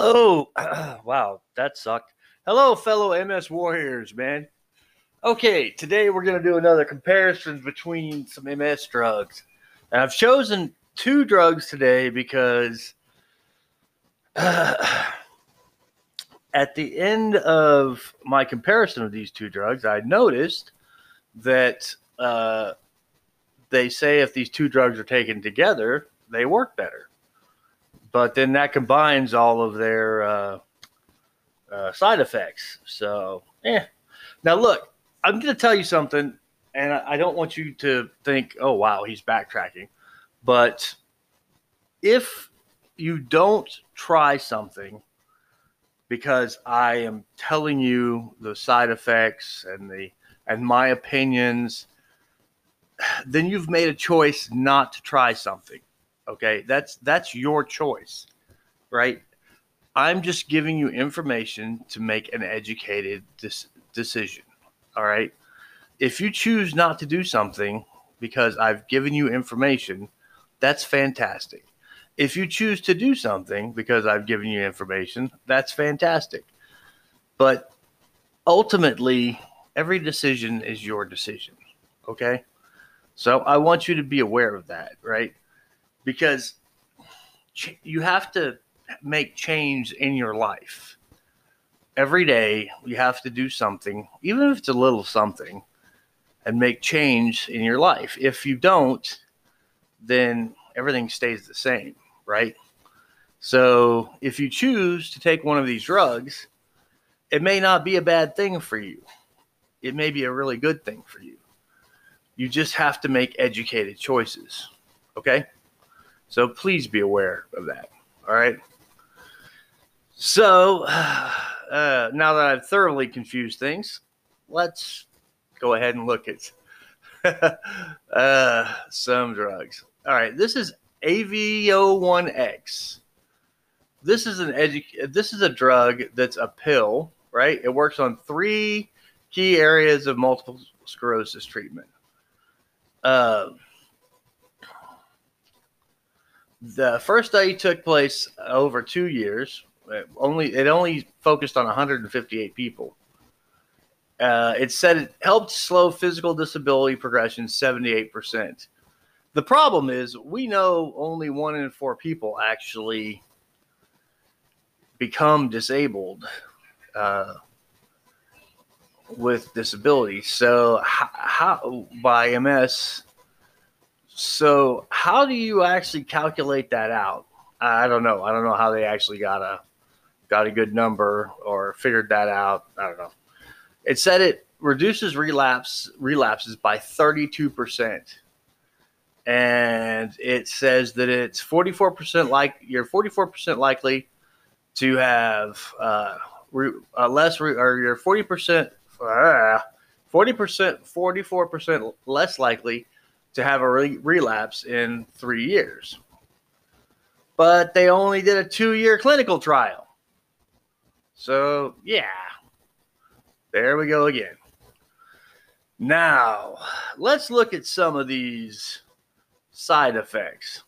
Hello. wow, that sucked. Hello, fellow MS Warriors, man. Okay, today we're going to do another comparison between some MS drugs. And I've chosen two drugs today because uh, at the end of my comparison of these two drugs, I noticed that uh, they say if these two drugs are taken together, they work better but then that combines all of their uh, uh, side effects. So, yeah. Now, look, I'm going to tell you something, and I don't want you to think, oh, wow, he's backtracking. But if you don't try something because I am telling you the side effects and the and my opinions, then you've made a choice not to try something. Okay, that's that's your choice, right? I'm just giving you information to make an educated dis- decision. All right. If you choose not to do something because I've given you information, that's fantastic. If you choose to do something because I've given you information, that's fantastic. But ultimately, every decision is your decision. Okay. So I want you to be aware of that, right? Because you have to make change in your life. Every day, you have to do something, even if it's a little something, and make change in your life. If you don't, then everything stays the same, right? So, if you choose to take one of these drugs, it may not be a bad thing for you. It may be a really good thing for you. You just have to make educated choices, okay? So please be aware of that. All right. So uh, now that I've thoroughly confused things, let's go ahead and look at uh, some drugs. All right. This is Avonex. This is an edu- This is a drug that's a pill, right? It works on three key areas of multiple sclerosis treatment. Uh, the first study took place over two years. It only it only focused on 158 people. Uh, it said it helped slow physical disability progression 78%. The problem is we know only one in four people actually become disabled uh, with disability. So, how, how by MS so, how do you actually calculate that out? I don't know. I don't know how they actually got a got a good number or figured that out. I don't know. It said it reduces relapse relapses by 32%. And it says that it's 44% like you're 44% likely to have uh, re, uh, less re, or you're 40% uh, 40% 44% less likely to have a re- relapse in three years. But they only did a two year clinical trial. So, yeah, there we go again. Now, let's look at some of these side effects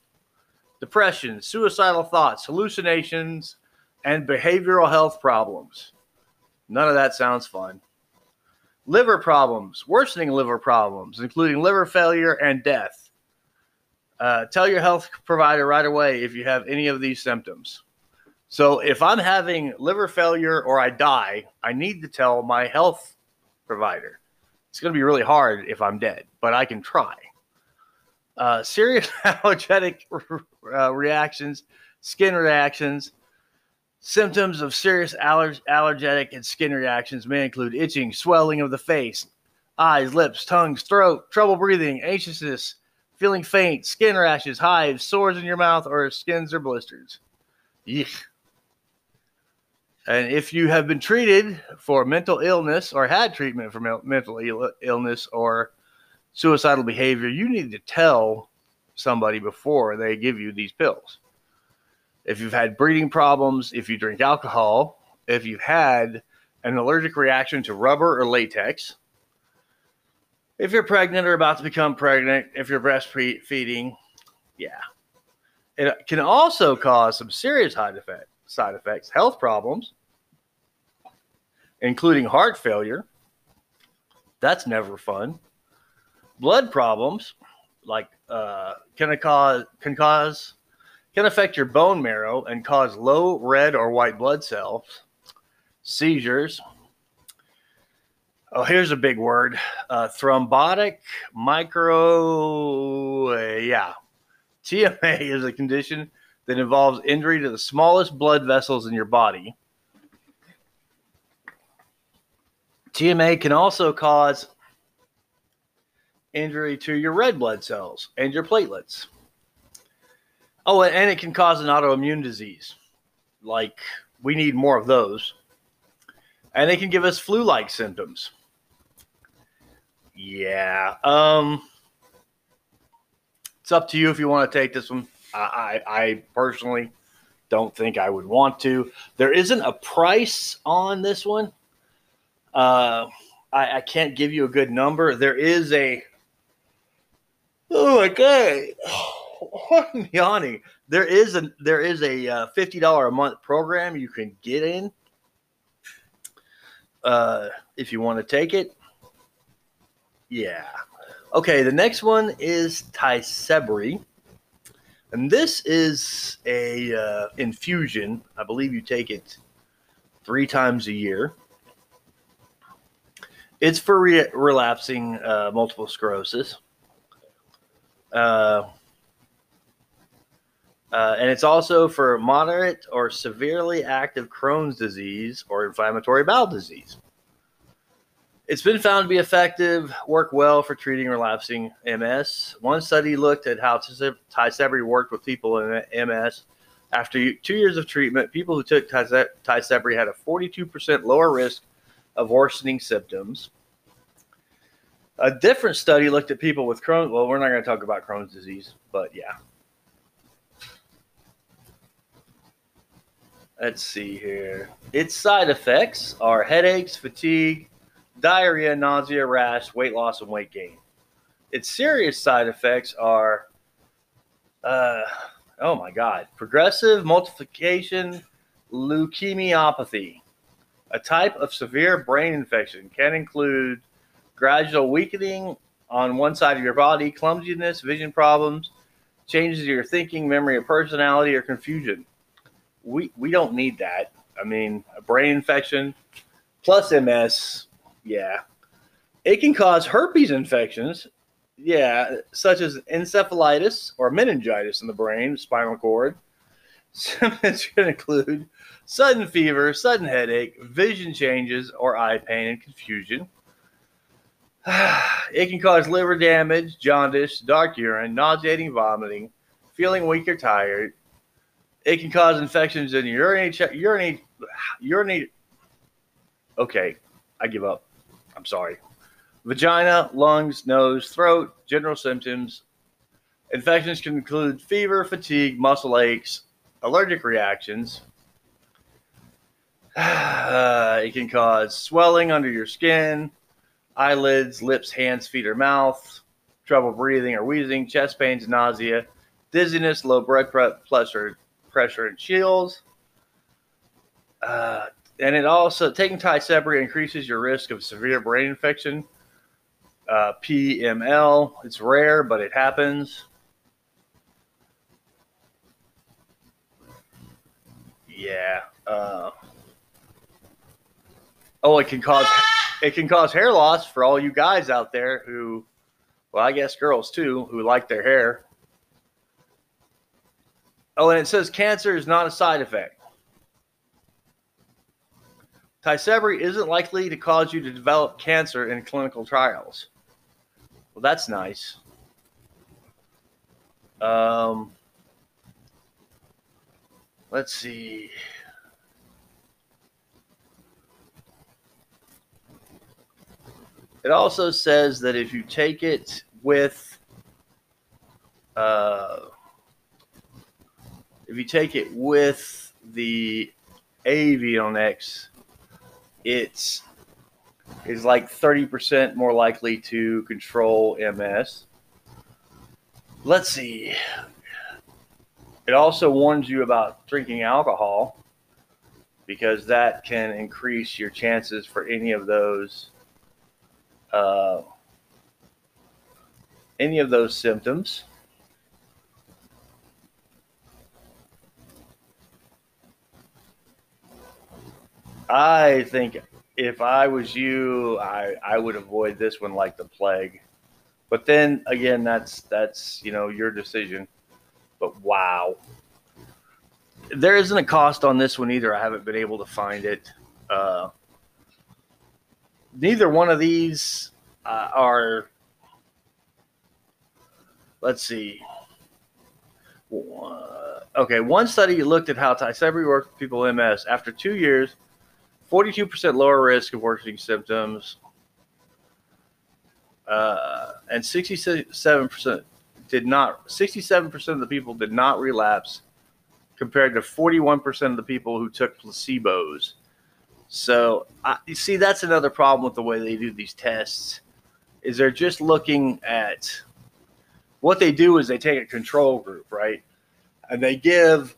depression, suicidal thoughts, hallucinations, and behavioral health problems. None of that sounds fun liver problems, worsening liver problems, including liver failure and death. Uh, tell your health provider right away if you have any of these symptoms. So, if I'm having liver failure or I die, I need to tell my health provider. It's going to be really hard if I'm dead, but I can try. Uh, serious allergic uh, reactions, skin reactions, Symptoms of serious aller- allergic and skin reactions may include itching, swelling of the face, eyes, lips, tongues, throat, trouble breathing, anxiousness, feeling faint, skin rashes, hives, sores in your mouth, or skins or blisters. Yeesh. And if you have been treated for mental illness or had treatment for mental Ill- illness or suicidal behavior, you need to tell somebody before they give you these pills if you've had breathing problems, if you drink alcohol, if you've had an allergic reaction to rubber or latex, if you're pregnant or about to become pregnant, if you're breastfeeding, yeah. It can also cause some serious side effect, side effects, health problems, including heart failure. That's never fun. Blood problems, like uh, can cause can cause can affect your bone marrow and cause low red or white blood cells, seizures. Oh, here's a big word: uh, thrombotic micro. Uh, yeah, TMA is a condition that involves injury to the smallest blood vessels in your body. TMA can also cause injury to your red blood cells and your platelets. Oh, and it can cause an autoimmune disease. Like we need more of those. And they can give us flu-like symptoms. Yeah. Um it's up to you if you want to take this one. I, I, I personally don't think I would want to. There isn't a price on this one. Uh, I, I can't give you a good number. There is a. Oh my god, Yawning. There is a there is a uh, fifty dollar a month program you can get in. Uh, if you want to take it, yeah. Okay, the next one is Tysabri. And this is a uh, infusion. I believe you take it three times a year. It's for re- relapsing uh, multiple sclerosis. Uh, uh, and it's also for moderate or severely active Crohn's disease or inflammatory bowel disease. It's been found to be effective, work well for treating relapsing MS. One study looked at how Tysabri worked with people in MS. After two years of treatment, people who took Tysabri had a 42% lower risk of worsening symptoms. A different study looked at people with Crohn's. Well, we're not going to talk about Crohn's disease, but yeah. Let's see here. Its side effects are headaches, fatigue, diarrhea, nausea, rash, weight loss, and weight gain. Its serious side effects are, uh, oh my God, progressive multiplication leukemiopathy. A type of severe brain infection can include gradual weakening on one side of your body, clumsiness, vision problems, changes in your thinking, memory, or personality, or confusion. We we don't need that. I mean, a brain infection plus MS yeah. It can cause herpes infections, yeah, such as encephalitis or meningitis in the brain, spinal cord. Symptoms can include sudden fever, sudden headache, vision changes, or eye pain and confusion. It can cause liver damage, jaundice, dark urine, nauseating vomiting, feeling weak or tired. It can cause infections in your urinary, urinary, urinary. Okay, I give up. I'm sorry. Vagina, lungs, nose, throat, general symptoms. Infections can include fever, fatigue, muscle aches, allergic reactions. Uh, it can cause swelling under your skin, eyelids, lips, hands, feet, or mouth, trouble breathing or wheezing, chest pains, nausea, dizziness, low blood pressure, pressure and chills. Uh, and it also taking Tysabri increases your risk of severe brain infection. Uh, PML, it's rare, but it happens. Yeah. Uh, oh, it can cause it can cause hair loss for all you guys out there who, well, I guess girls too, who like their hair. Oh, and it says cancer is not a side effect. Tysabri isn't likely to cause you to develop cancer in clinical trials. Well, that's nice. Um, let's see. It also says that if you take it with, uh, if you take it with the Avonex, it's is like 30% more likely to control MS. Let's see. It also warns you about drinking alcohol because that can increase your chances for any of those uh, any of those symptoms. I think if I was you, I, I would avoid this one like the plague. But then again, that's that's you know your decision. But wow, there isn't a cost on this one either. I haven't been able to find it. Uh, neither one of these uh, are. Let's see. Uh, okay, one study looked at how Tysabri works with people with MS. After two years, 42% lower risk of worsening symptoms, uh, and 67% did not. 67% of the people did not relapse, compared to 41% of the people who took placebos. So I, you see, that's another problem with the way they do these tests. Is they're just looking at what they do is they take a control group, right, and they give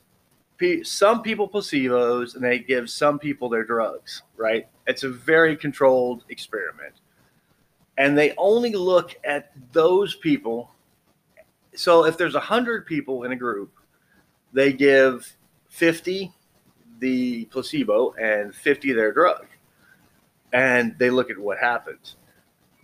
some people placebos and they give some people their drugs, right? It's a very controlled experiment. And they only look at those people. So if there's 100 people in a group, they give 50 the placebo and 50 their drug. And they look at what happens.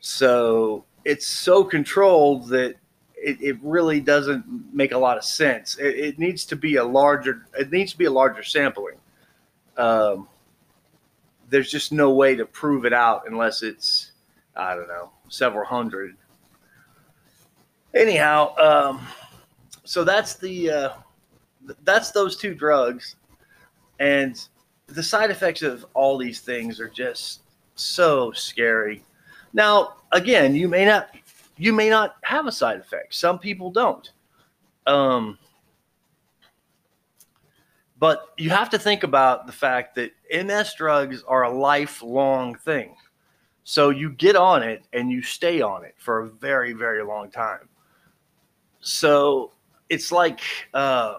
So it's so controlled that it, it really doesn't make a lot of sense. It, it, needs to be a larger. It needs to be a larger sampling. Um, there's just no way to prove it out unless it's I don't know several hundred. Anyhow, um, so that's the uh, that's those two drugs, and the side effects of all these things are just so scary. Now, again, you may not you may not have a side effect. Some people don't. Um, but you have to think about the fact that MS drugs are a lifelong thing. So you get on it and you stay on it for a very, very long time. So it's like uh,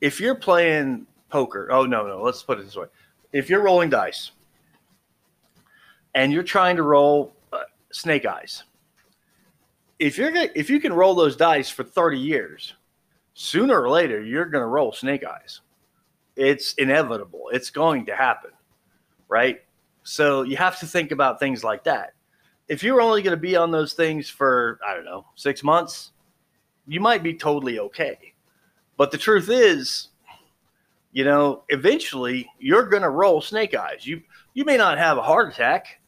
if you're playing poker. Oh, no, no, let's put it this way. If you're rolling dice and you're trying to roll snake eyes. If you're gonna, if you can roll those dice for 30 years, sooner or later you're going to roll snake eyes. It's inevitable. It's going to happen, right? So you have to think about things like that. If you're only going to be on those things for I don't know six months, you might be totally okay. But the truth is, you know, eventually you're going to roll snake eyes. You you may not have a heart attack,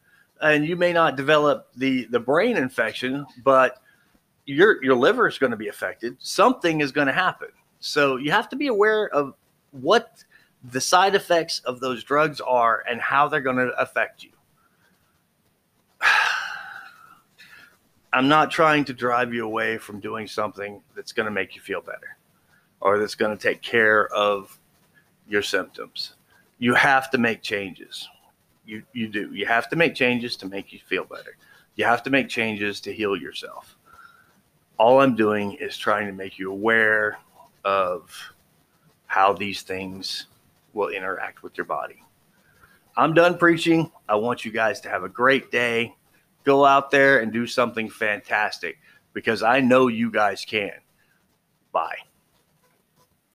and you may not develop the the brain infection, but your your liver is going to be affected. Something is going to happen. So you have to be aware of what the side effects of those drugs are and how they're going to affect you. I'm not trying to drive you away from doing something that's going to make you feel better or that's going to take care of your symptoms. You have to make changes. You you do. You have to make changes to make you feel better. You have to make changes to heal yourself. All I'm doing is trying to make you aware of how these things will interact with your body. I'm done preaching. I want you guys to have a great day. Go out there and do something fantastic because I know you guys can. Bye.